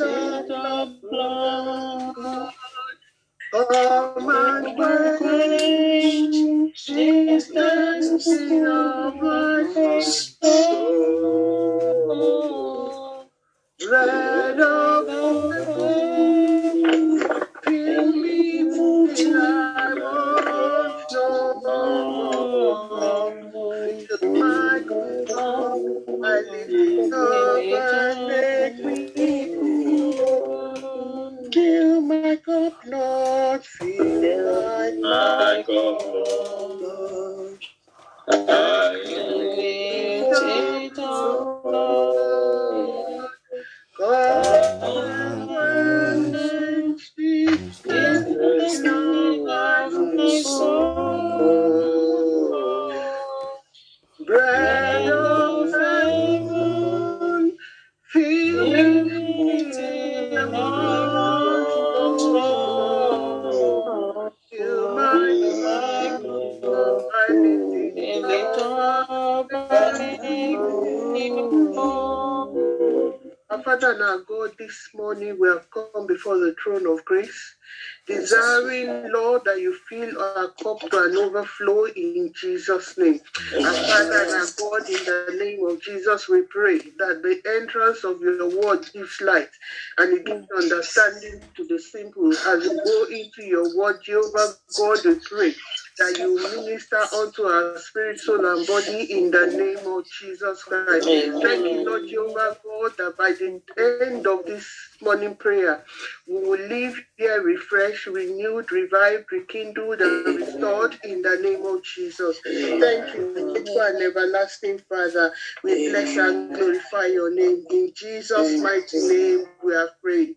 of blood. Oh my grace, distance of my soul. Dread of fill me I want cup, I Our Father and our God, this morning we have come before the throne of grace, desiring, Lord, that you fill our cup to an overflow in Jesus' name. Our Father and our God, in the name of Jesus, we pray that the entrance of your word gives light and it gives understanding to the simple. As we go into your word, Jehovah God, we pray that you minister unto our spirit, soul, and body in the name of Jesus Christ. Thank you, Lord Jehovah God, that by the end of this morning prayer, we will leave here refreshed, renewed, revived, rekindled, and restored in the name of Jesus. Thank you, faithful and everlasting Father. We bless and glorify your name. In Jesus' mighty name, we have prayed.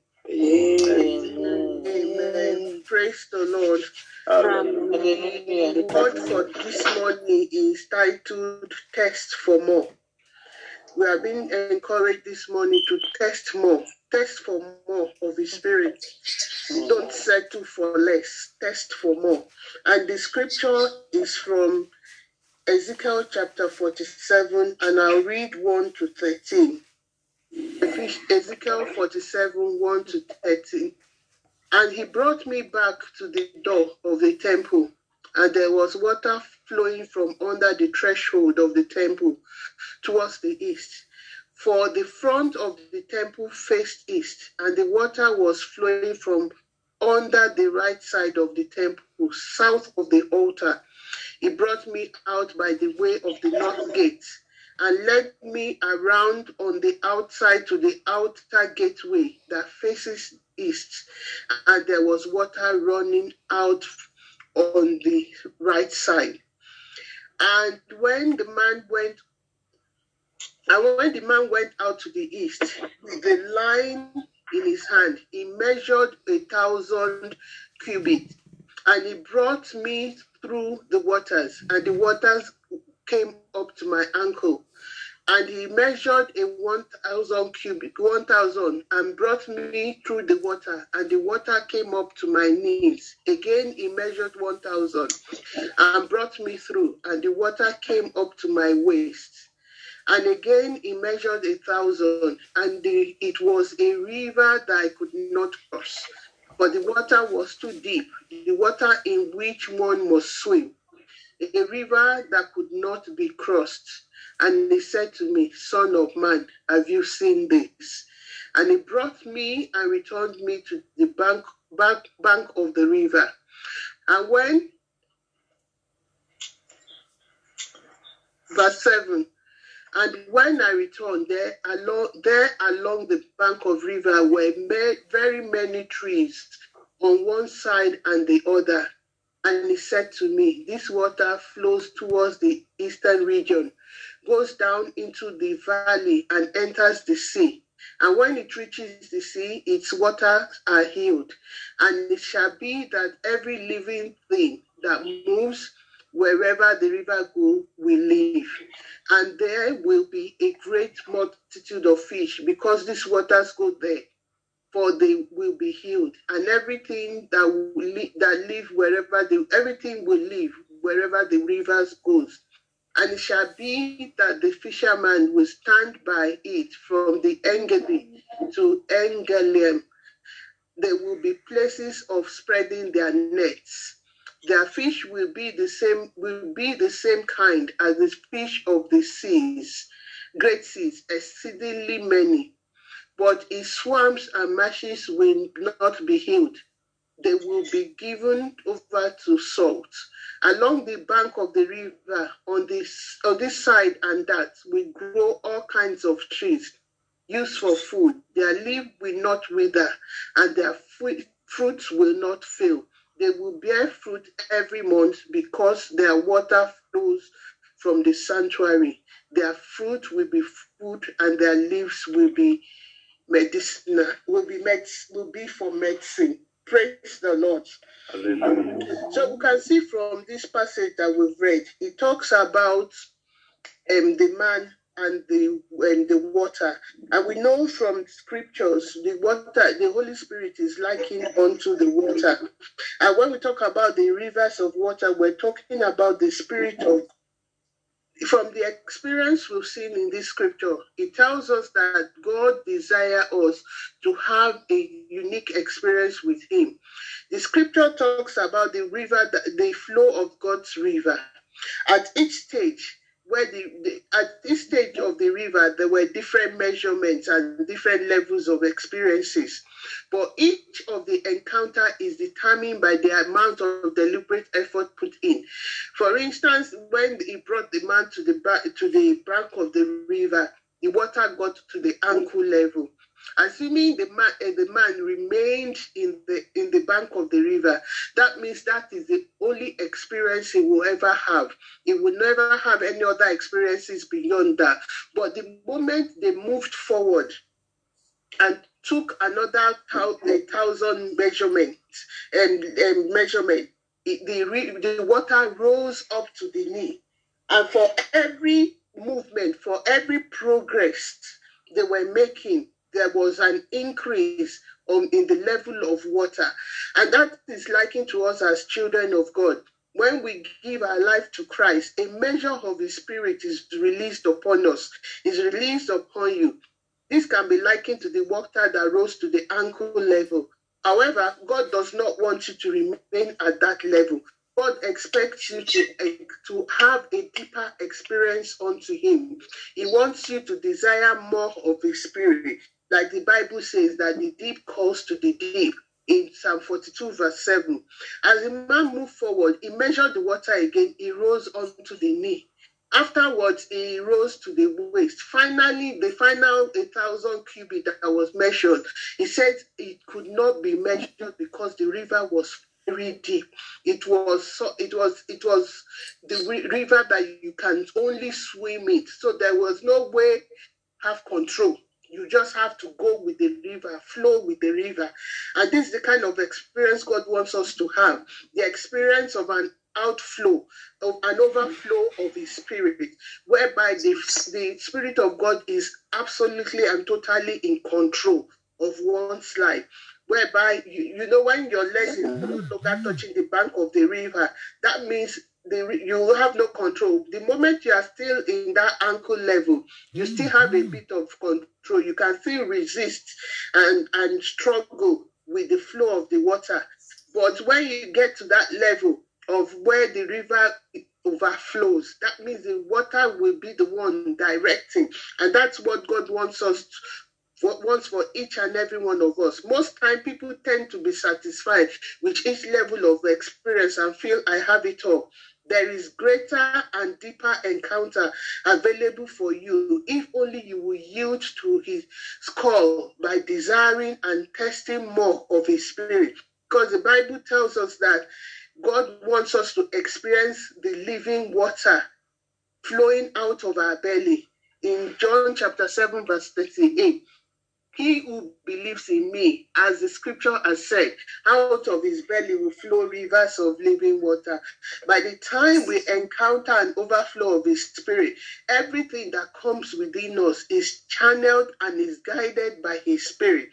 Amen. Praise the Lord. The um, word for this morning is titled Test for More. We are being encouraged this morning to test more, test for more of His Spirit. Don't settle for less, test for more. And the scripture is from Ezekiel chapter 47, and I'll read 1 to 13. Ezekiel 47, 1 to 13. And he brought me back to the door of the temple, and there was water flowing from under the threshold of the temple towards the east. For the front of the temple faced east, and the water was flowing from under the right side of the temple, south of the altar. He brought me out by the way of the north gate and led me around on the outside to the outer gateway that faces east, and there was water running out on the right side. And when the man went, and when the man went out to the east, with the line in his hand, he measured a thousand cubits, and he brought me through the waters, and the waters came up to my ankle. And he measured a 1,000 cubic, 1,000, and brought me through the water, and the water came up to my knees. Again, he measured 1,000 and brought me through, and the water came up to my waist. And again, he measured a thousand, and the, it was a river that I could not cross. For the water was too deep, the water in which one must swim, a river that could not be crossed. And he said to me, Son of man, have you seen this? And he brought me and returned me to the bank, bank, bank of the river. And when, verse 7, and when I returned there along there along the bank of river were very many trees on one side and the other. And he said to me, This water flows towards the eastern region, goes down into the valley, and enters the sea. And when it reaches the sea, its waters are healed. And it shall be that every living thing that moves wherever the river go will live. And there will be a great multitude of fish because these waters go there for they will be healed, and everything that will li- that live wherever the everything will live wherever the rivers goes, And it shall be that the fisherman will stand by it from the Engedi to Engelium. There will be places of spreading their nets. Their fish will be the same will be the same kind as the fish of the seas, great seas, exceedingly many. But its swamps and marshes will not be healed. They will be given over to salt. Along the bank of the river, on this on this side and that, we grow all kinds of trees used for food. Their leaf will not wither, and their fruit, fruits will not fail. They will bear fruit every month because their water flows from the sanctuary. Their fruit will be food, and their leaves will be medicinal. Will be med- will be for medicine. Praise the Lord. Hallelujah. So we can see from this passage that we've read, it talks about um, the man and the and the water, and we know from scriptures the water, the Holy Spirit is likened unto the water. And when we talk about the rivers of water, we're talking about the Spirit of. From the experience we've seen in this scripture, it tells us that God desires us to have a unique experience with Him. The scripture talks about the river, the flow of God's river. At each stage, where the, the at this stage of the river, there were different measurements and different levels of experiences. But each of the encounter is determined by the amount of deliberate effort put in. For instance, when he brought the man to the ba- to the bank of the river, the water got to the ankle level. Assuming the man, uh, the man remained in the in the bank of the river, that means that is the only experience he will ever have. He will never have any other experiences beyond that. But the moment they moved forward and took another thousand measurements and, and measurement, the, the water rose up to the knee. And for every movement, for every progress they were making, there was an increase on, in the level of water. And that is likened to us as children of God. When we give our life to Christ, a measure of His Spirit is released upon us, is released upon you. This can be likened to the water that rose to the ankle level. However, God does not want you to remain at that level. God expects you to, to have a deeper experience unto Him. He wants you to desire more of His Spirit. Like the Bible says, that the deep calls to the deep in Psalm 42, verse 7. As the man moved forward, he measured the water again, he rose onto the knee. Afterwards, he rose to the waist. Finally, the final a thousand cubit that was measured, he said it could not be measured because the river was very deep. It was so it was it was the river that you can only swim it. So there was no way have control. You just have to go with the river, flow with the river. And this is the kind of experience God wants us to have the experience of an outflow, of an overflow of His Spirit, whereby the, the Spirit of God is absolutely and totally in control of one's life. Whereby, you, you know, when your leg is no longer touching the bank of the river, that means the, you have no control. The moment you are still in that ankle level, you still have a mm-hmm. bit of control. You can still resist and, and struggle with the flow of the water. But when you get to that level of where the river overflows, that means the water will be the one directing. And that's what God wants us to, wants for each and every one of us. Most time people tend to be satisfied with each level of experience and feel I have it all. There is greater and deeper encounter available for you if only you will yield to his call by desiring and testing more of his spirit. Because the Bible tells us that God wants us to experience the living water flowing out of our belly. In John chapter 7, verse 38, he who believes in me, as the scripture has said, out of his belly will flow rivers of living water. By the time we encounter an overflow of his spirit, everything that comes within us is channeled and is guided by his spirit.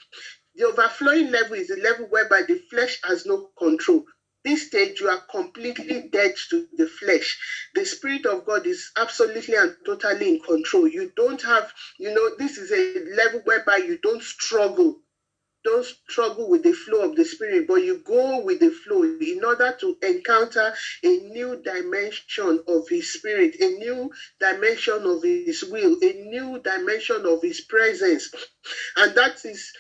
The overflowing level is the level whereby the flesh has no control. This stage you are completely dead to the flesh. The spirit of god is absolutely and totally in control. You don't have you know this is a level whereby you don't struggle. Don't struggle with the flow of the spirit, but you go with the flow in order to encounter a new dimension of his spirit, a new dimension of his will, a new dimension of his presence. And that is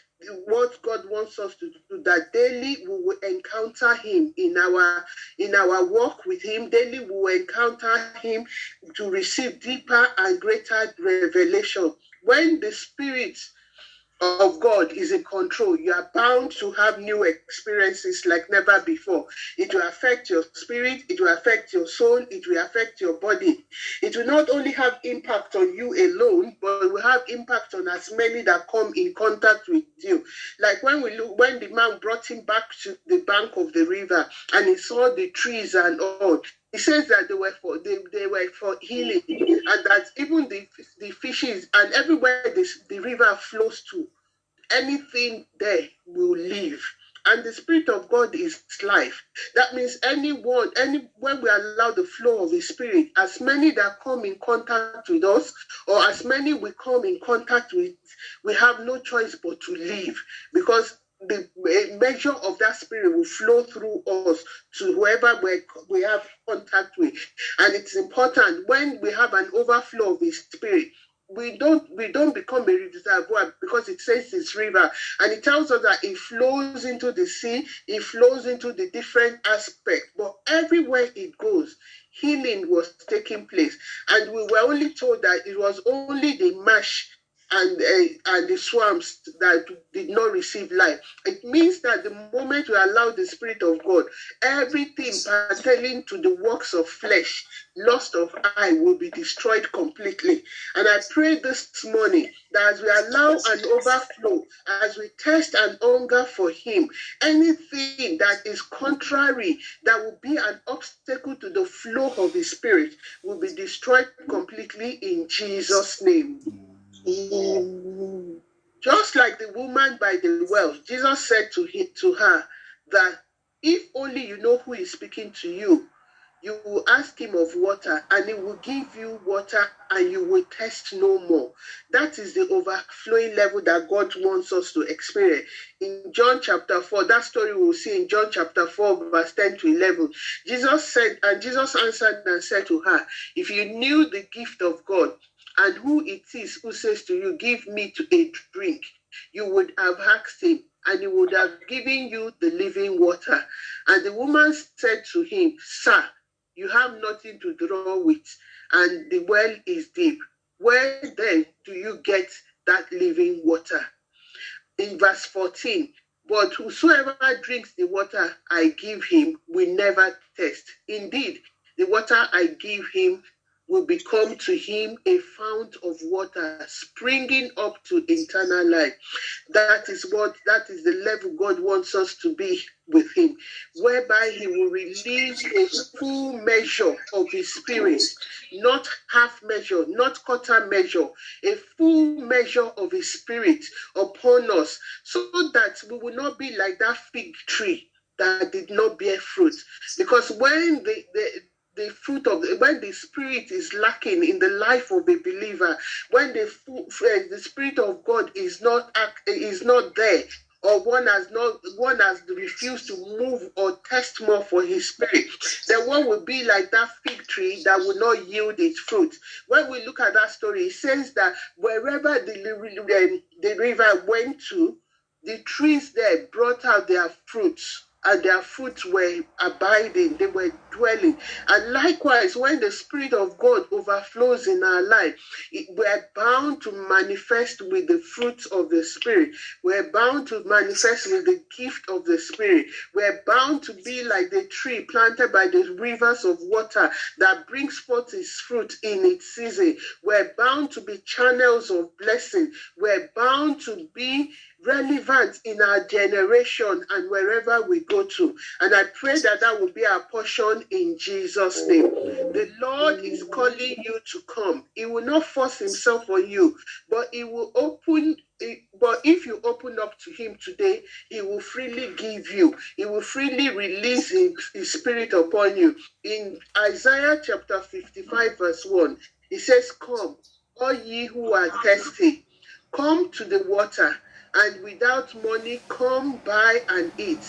what God wants us to do that daily we will encounter him in our in our walk with him. Daily we will encounter him to receive deeper and greater revelation. When the spirit of God is in control, you are bound to have new experiences like never before. It will affect your spirit, it will affect your soul, it will affect your body. It will not only have impact on you alone, but it will have impact on as many that come in contact with you. Like when we look, when the man brought him back to the bank of the river and he saw the trees and all, he says that they were for they, they were for healing, and that even the the fishes and everywhere this, the river flows to, anything there will live. And the Spirit of God is life. That means anyone, any when we allow the flow of the Spirit, as many that come in contact with us, or as many we come in contact with, we have no choice but to live because the measure of that spirit will flow through us to whoever we, we have contact with. And it's important when we have an overflow of the spirit, we don't we don't become a reservoir because it says it's river. And it tells us that it flows into the sea it flows into the different aspects. But everywhere it goes healing was taking place. And we were only told that it was only the marsh and uh, and the swamps that did not receive life. It means that the moment we allow the Spirit of God, everything pertaining to the works of flesh, lust of eye, will be destroyed completely. And I pray this morning that as we allow an overflow, as we test and hunger for Him, anything that is contrary, that will be an obstacle to the flow of His Spirit, will be destroyed completely in Jesus' name. Just like the woman by the well, Jesus said to, him, to her that if only you know who is speaking to you, you will ask him of water and he will give you water and you will test no more. That is the overflowing level that God wants us to experience. In John chapter 4, that story we'll see in John chapter 4, verse 10 to 11. Jesus said, and Jesus answered and said to her, If you knew the gift of God and who it is who says to you, Give me to a drink, you would have asked him, and he would have given you the living water. And the woman said to him, Sir, you have nothing to draw with, and the well is deep. Where then do you get that living water? In verse 14, but whosoever drinks the water I give him will never thirst. Indeed, the water I give him will become to him a fount of water springing up to eternal life. That is what, that is the level God wants us to be with him, whereby he will release a full measure of his spirit, not half measure, not quarter measure, a full measure of his spirit upon us, so that we will not be like that fig tree that did not bear fruit. Because when the, the the fruit of when the spirit is lacking in the life of a believer, when the eh, the spirit of God is not is not there, or one has not one has refused to move or test more for his spirit, then one will be like that fig tree that will not yield its fruit. When we look at that story, it says that wherever the, the river went to, the trees there brought out their fruits and their fruits were abiding, they were dwelling. And likewise, when the Spirit of God overflows in our life, we're bound to manifest with the fruits of the Spirit. We're bound to manifest with the gift of the Spirit. We're bound to be like the tree planted by the rivers of water that brings forth its fruit in its season. We're bound to be channels of blessing. We're bound to be relevant in our generation and wherever we go to. And I pray that that will be our portion in Jesus' name. The Lord is calling you to come. He will not force himself on you, but he will open but if you open up to him today, he will freely give you. He will freely release his, spirit upon you. In Isaiah chapter 55, verse 1, he says, Come, all ye who are thirsty, come to the water, and without money, come buy and eat.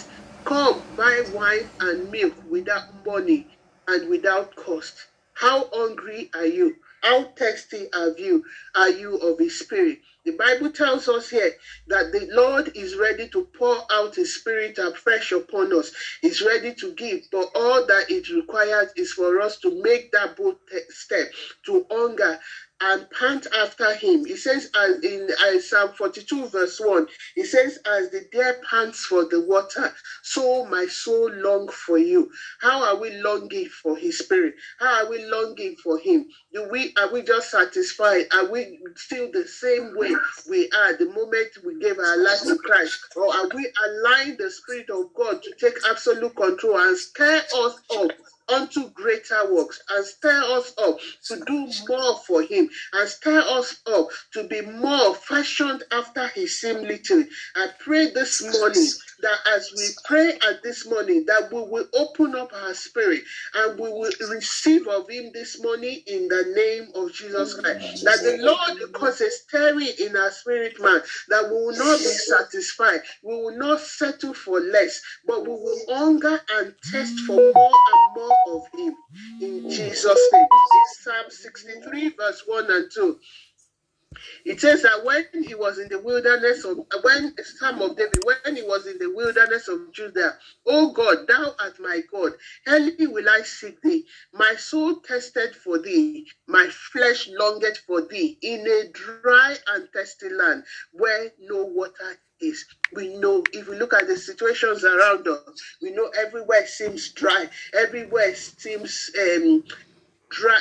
Come, buy wine and milk without money and without cost. How hungry are you? How thirsty are you? Are you of His Spirit? The Bible tells us here that the Lord is ready to pour out His Spirit afresh upon us. He's ready to give, but all that it requires is for us to make that bold step to hunger and pant after him. He says as in uh, Psalm 42, verse 1, he says, As the deer pants for the water, so my soul long for you. How are we longing for his spirit? How are we longing for him? Do we are we just satisfied? Are we still the same way we are the moment we gave our life to Christ? Or are we allowing the Spirit of God to take absolute control and stir us up unto greater works and stir us up to do more for him and stir us up to be more fashioned after his similitude. I pray this morning that as we pray at this morning, that we will open up our spirit and we will receive of him this morning in the name of Jesus Christ. That the Lord will cause a stirring in our spirit man, that we will not be satisfied, we will not settle for less, but we will hunger and test for more and more of him in Jesus' name. In Psalm 63, verse 1 and 2. It says that when he was in the wilderness of when Psalm of David, when he was in the wilderness of Judah, O God, thou art my God. Early will I seek thee. My soul tested for thee, my flesh longed for thee in a dry and thirsty land where no water is. We know if we look at the situations around us, we know everywhere seems dry, everywhere seems um, dry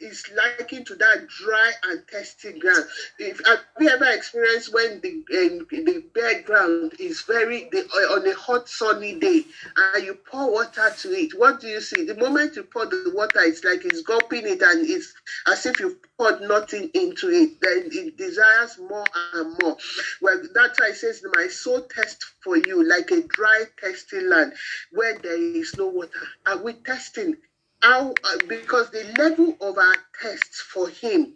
is likened to that dry and thirsty ground. If have you ever experienced when the um, the background is very the, uh, on a hot sunny day and you pour water to it? What do you see? The moment you pour the water, it's like it's gulping it and it's as if you poured nothing into it. Then it desires more and more. Well, that's why it says, "My soul thirsts for you like a dry, thirsty land where there is no water." Are we testing? How uh, because the level of our tests for him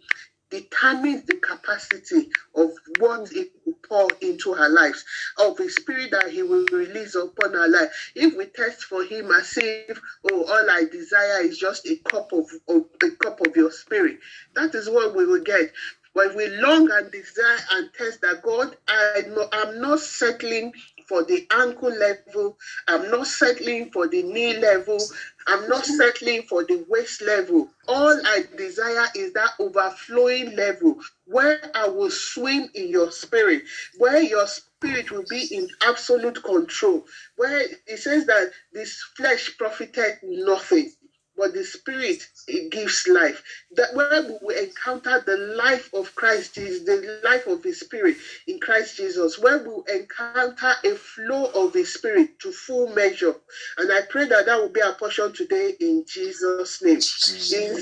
determines the capacity of what he will pour into our lives, of the spirit that he will release upon our life. If we test for him as if, oh, all I desire is just a cup of, of a cup of your spirit, that is what we will get. When we long and desire and test that God, I know I'm not settling for the ankle level. I'm not settling for the knee level. I'm not settling for the waist level. All I desire is that overflowing level where I will swim in your spirit, where your spirit will be in absolute control, where it says that this flesh profited nothing but the Spirit it gives life. That where we will encounter the life of Christ Jesus, the life of His Spirit in Christ Jesus, where we will encounter a flow of the Spirit to full measure. And I pray that that will be our portion today in Jesus' name. In,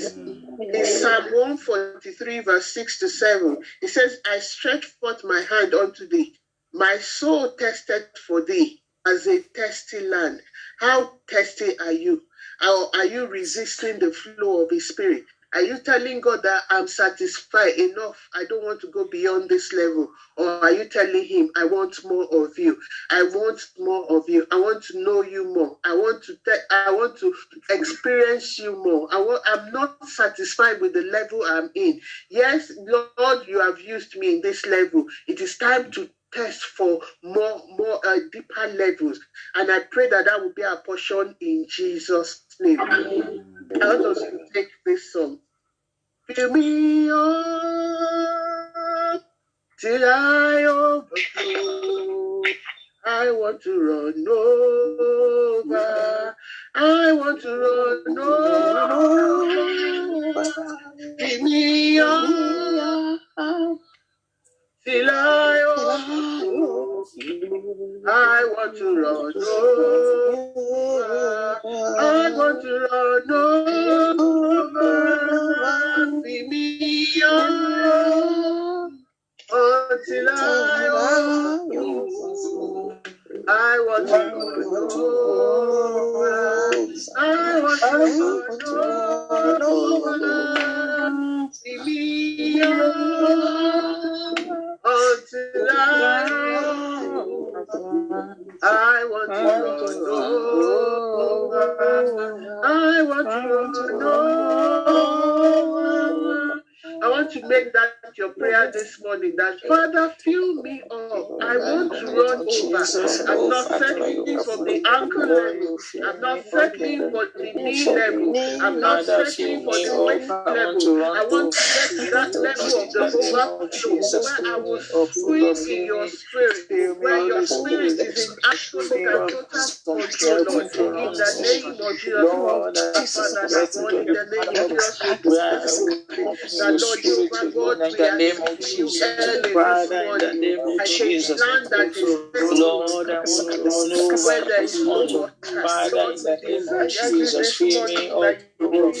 in Psalm 143, verse 6 to 7, it says, I stretch forth my hand unto thee. My soul tested for thee as a thirsty land. How thirsty are you? Are you resisting the flow of His Spirit? Are you telling God that I'm satisfied enough? I don't want to go beyond this level. Or are you telling Him, I want more of you? I want more of you. I want to know you more. I want to te- I want to experience you more. I want I'm not satisfied with the level I'm in. Yes, Lord, you have used me in this level. It is time to test for more more uh, deeper levels. And i pray that that will be our portion in jesus name. I want us to take this song. Fill me up till i overflow. I want to run over. I want to run over. Fill me up till I overflow. I want to run over. I want to run over. Fill me up until I overflow. I want to run over. I want to run over. Until I want to know. I want to run over. I want to make that your prayer this morning that Father, fill me up. I want to run over. I'm not settling for the ankle level. I'm not settling for the knee level. I'm not settling for the waist level. I want to get to that level of the overflow where I will swim in your spirit, where your spirit is in absolute and total control, Lord. In the name of Jesus, Father, that Lord, in the name of Jesus, that Lord, you are God, in the name of Jesus, Father, in the name of Jesus. land that is Lord, I want to over where there is no morning. water. Father, in the name of Jesus, fill me up, Lord,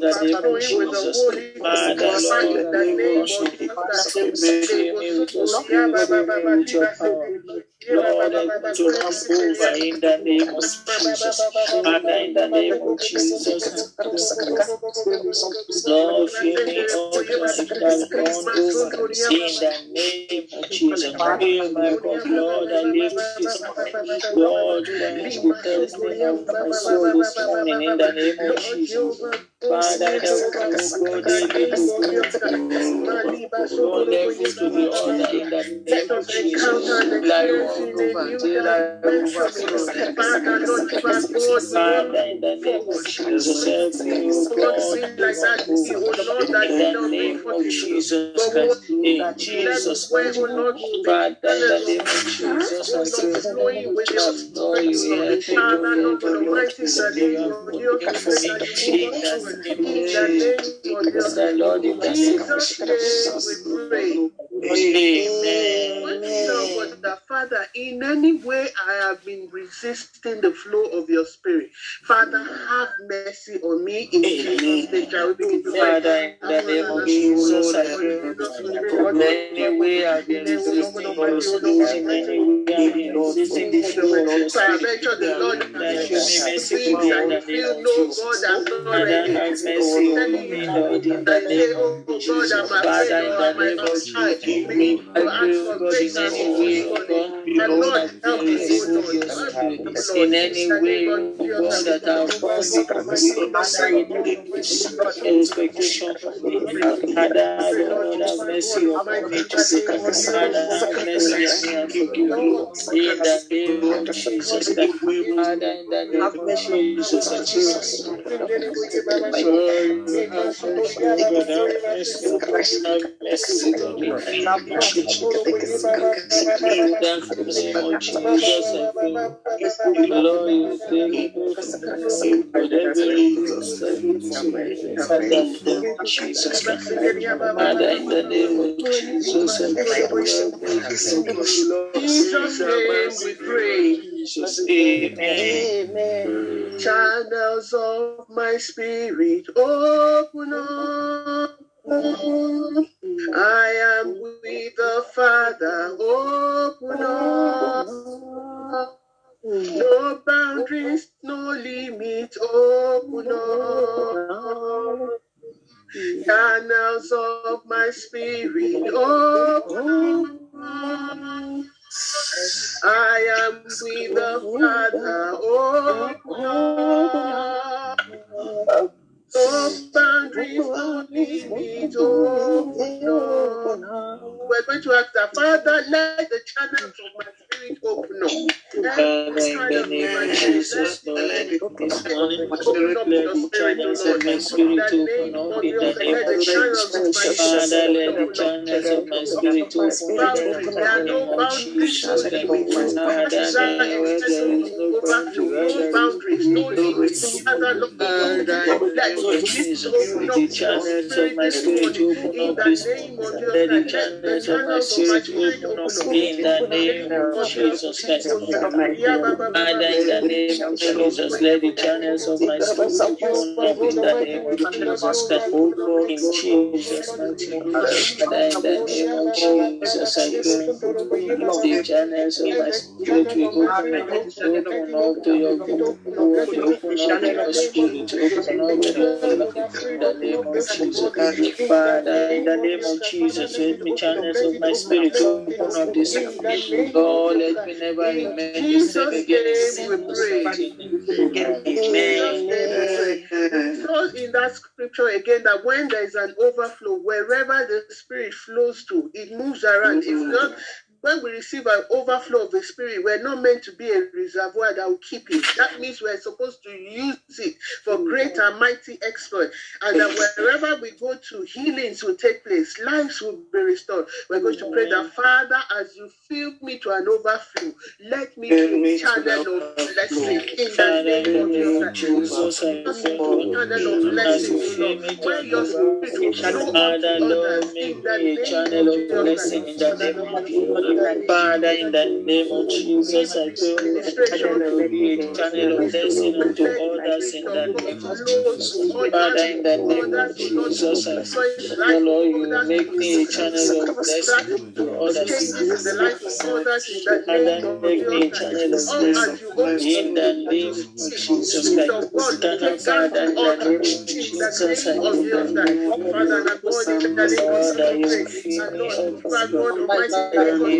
the name with Holy I to run over in the name of Jesus. Father, in the name of Jesus. Lord, fill me up it shall run over. In the name of Jesus. Fill my cup, Lord, I lift this Lord, quench the thirsting of my soul this morning in the name of Jesus. Father, that we will go daily to go one level to the other in the name of Jesus. and Till I experience run in a over, new till I dimension. Father, you are God. We Father, want in the name of. Jesus, help me, O We want to God, be to like run that sea, over. Lord, that In the name of Jesus Christ, in Jesus' where, mighty name. Lord, we'll be Father, in the name of of Jesus, I oh Lord, pray. Lord, you will spirit. help me, you Father, Lord help God me, Lord. In the name are of Jesus, we praying for pray me that you in move us the forward. name of In the name of Jesus, Jesus. the Lord, in In the name of Jesus' name we pray. Amen. When you tell God that, Father, in any way I have been resisting the flow of your spirit, Father, have mercy on me in Jesus' name. Shall we begin to? Father, in the name of Jesus, I pray. In any way I've been resisting your in any way I've been resisting the flow of your spirit. Mentioned the Lord Father, show me things in you the name feel, no God, I'm not Father, ready. have Telling you in that the you say, oh God, I'm afraid or the am I name of shy? Jesus. Begin to ask for God, grace in and any mercy this way, oh morning. God, And Lord, help me, oh resisting Lord. your Help spirit. me, Lord. In any way, of oh Jesus, God, that I've gone with side expectation from me. Father, Lord, have mercy upon me today. Father, have mercy on me and forgive me. In the name of Jesus. Father, in the name of Jesus. Lord, have mercy, oh God, have mercy upon me, Lord, in the name of Jesus. In the name of Jesus, I pray. Lord, you take away from me, whatever resist, every disobedience, Father, in the name of Jesus Father, in the name of Jesus, I pray. Have mercy upon me. Jesus' name we pray. Jesus, amen. Channels of my spirit open up. I am with the Father. Open up. Spirit spirit open up in the name of Jesus. Father, where there is no boundary, where there is boundaries, no no limits. Father, Lord, let Jesus, let the channels of my spirit open up this morning. Let the channels of my spirit open up in the name of Jesus Christ. Father, in the name of Jesus, let the channels of my spirit open up in the name of Jesus Christ. In Jesus' mighty name. Father, in the name of Jesus, I pray. The channels of my spirit will open up, open up to your word, open up to spirit, open up to your. In the name of Jesus. Father, in the name of Jesus, let the channels of my spirit open up this. Lord, let me never remain the same again. In Jesus' mighty name. Amen. In that scripture again that when there is an overflow, wherever the spirit flows to, it moves around. If mm-hmm. not, when we receive an overflow of the spirit, we're not meant to be a reservoir that will keep it. That means we're supposed to use it for great and mighty exploit. And that wherever we go to, healings will take place, lives will be restored. We're going to pray that Father, as you fill me to an overflow, let me be a channel of blessing in the name of Jesus. Jesus, I Just pray, to channel of blessing, you fill me Lord. Where to your spirit will flow Father, unto Lord, others make in the me a name channel of of blessing in the name of Jesus. Father, in the name of Jesus, I pray, oh, Lord, let me be a channel of blessing unto others in the name of Jesus. Father, in the name of Jesus, I pray, Lord, you make me a channel of blessing to others in the name of the Father, make me a channel of Oh, blessing you in the name of Jesus Eternal Father, in the name of Jesus, I pray that you will Father that Jesus you will fill me up of Your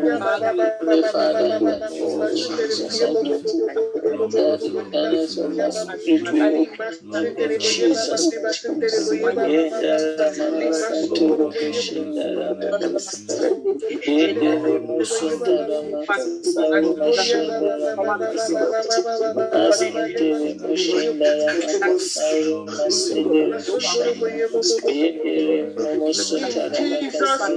me lose, Father, Lord, in the name of Jesus. Lord, let the channels of my spirit open up Jesus' mighty name. Pray, Father, in the name of Jesus, I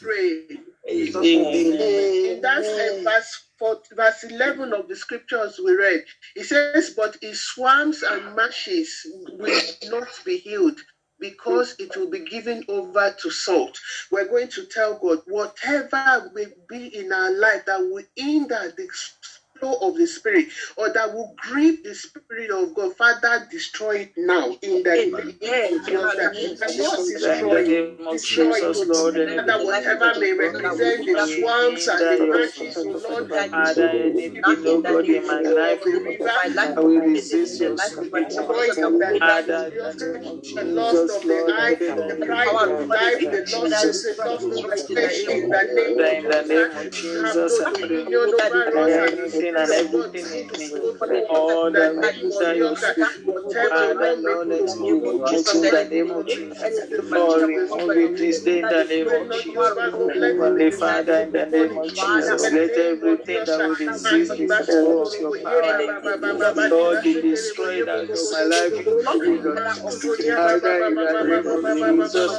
pray in that uh, verse, four, verse 11 of the scriptures we read, it says, But his swamps and marshes will not be healed because it will be given over to salt. We're going to tell God, whatever will be in our life that will hinder the flow of the Spirit or that will grieve the Spirit of God, Father, destroy it now in the name of Jesus. And not In the destroy it. Destroy it. Father, whatever may represent the that swamps and the oh Lord, Father, anything, God, in my life, of the river, God, I will resist your spirit. the Father, of the name The lust Jesus, the Lord, eye, the pride of life, the Jesus. of the in the name of Jesus. Name of Jesus, us, Father, the anything and of everything in me, us all in the that name of Jesus. Father, Lord, let be in the name of Jesus. the Lord, of the remove it this day in the name of Jesus. Be Father, in the name of Jesus, the let everything Jesus. that will this flow of your power, Lord, be destroyed out of my life in Jesus. Father, in the name of Jesus,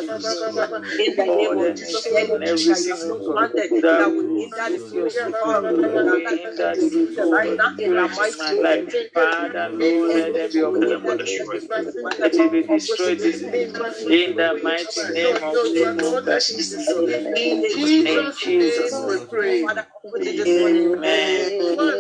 anything and everything, oh God, that hinder the flow of in. Father, Lord, let them be uprooted. Let it be destroyed. In the mighty name of Lord, you are the one Jesus. In Jesus' name we pray. Amen.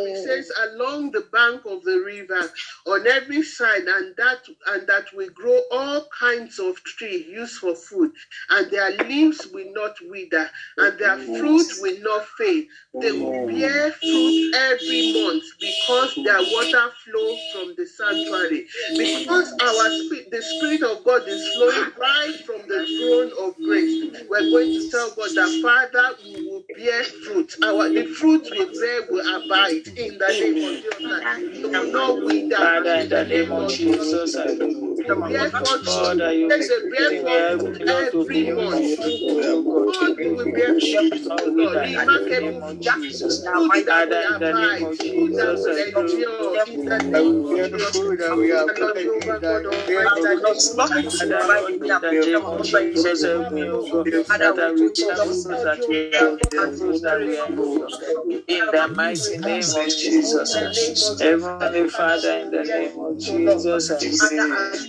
We says along the bank of the river on every side and that and that we grow all kinds of tree used for food and their leaves will not wither and their fruit will not fade they will bear fruit every month because their water flows from the sanctuary. Because our spirit the spirit of god is flowing right from the throne of grace. We're going to tell god that father we will bear fruit. Our the fruit we bear will abide in the name of jesus. You will not wither. Father, in the name of Jesus, I Father, you Let the bear will forth not to every month. God will bear fruit, God, O we Lord. in the name of Jesus. Fruit that Father, in the name of Jesus, I endure in the name of Jesus. Food that we have Lord, Jehovah God Almighty, Father, Lord, in the name of Jesus, help me, O God, that I will bear fruits that we are, fruits that we are, in the mighty name of Jesus. Heavenly Father, in the name of Jesus, I say,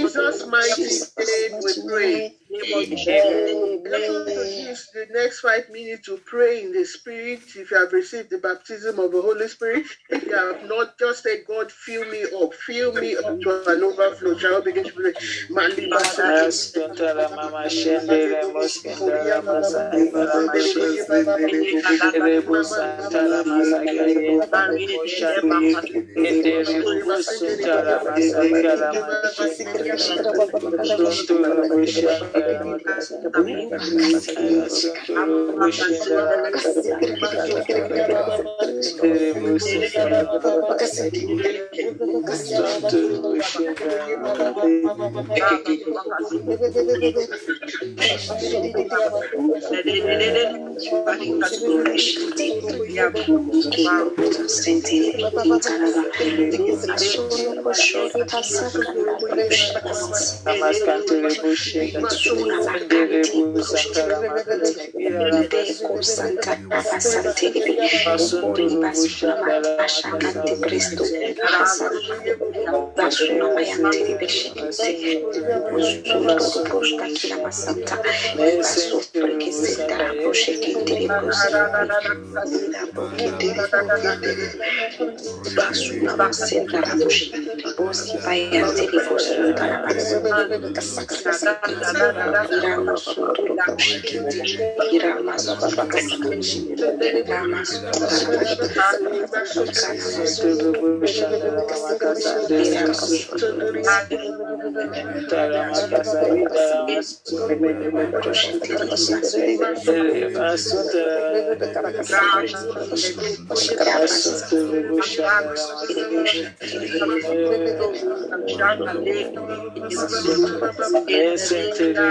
Jesus' mighty name we pray. Name. We're going to use the next five minutes to pray in the Spirit. If you have received the baptism of the Holy Spirit, if you have not, just say, God, fill me up, fill me up to an overflow. Shall we begin to pray? Mali basa- Asantara mama shendere moskendara Essa é a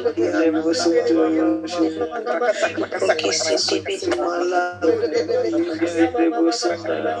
bubu suntara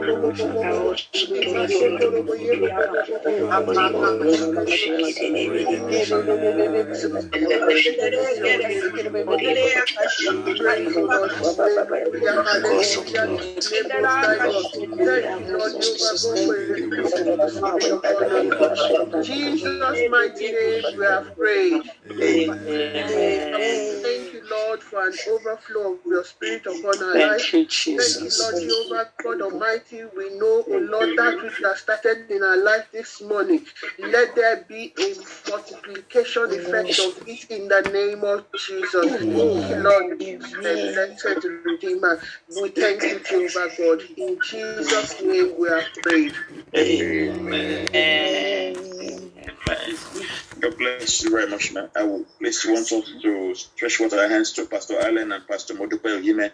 rebu shanda la makasa, mozunta la masa, rebu shanda la makasa, rebu Jesus' mighty name we have prayed. Thank you, Lord, for an overflow of your spirit upon our life. Thank you, Thank you, Lord Jehovah God Almighty. We know, O Lord, that which you have started in our life this morning. Let there be a multiplication effect of it in the name of Jesus. Thank you, Lord, and blessed Redeemer. We thank you, Jehovah God. In Jesus' name we are prayed. Amen. God bless you very much, man. I will please want us to stretch forth our hands to Pastor Allen and Pastor Modupe Oyime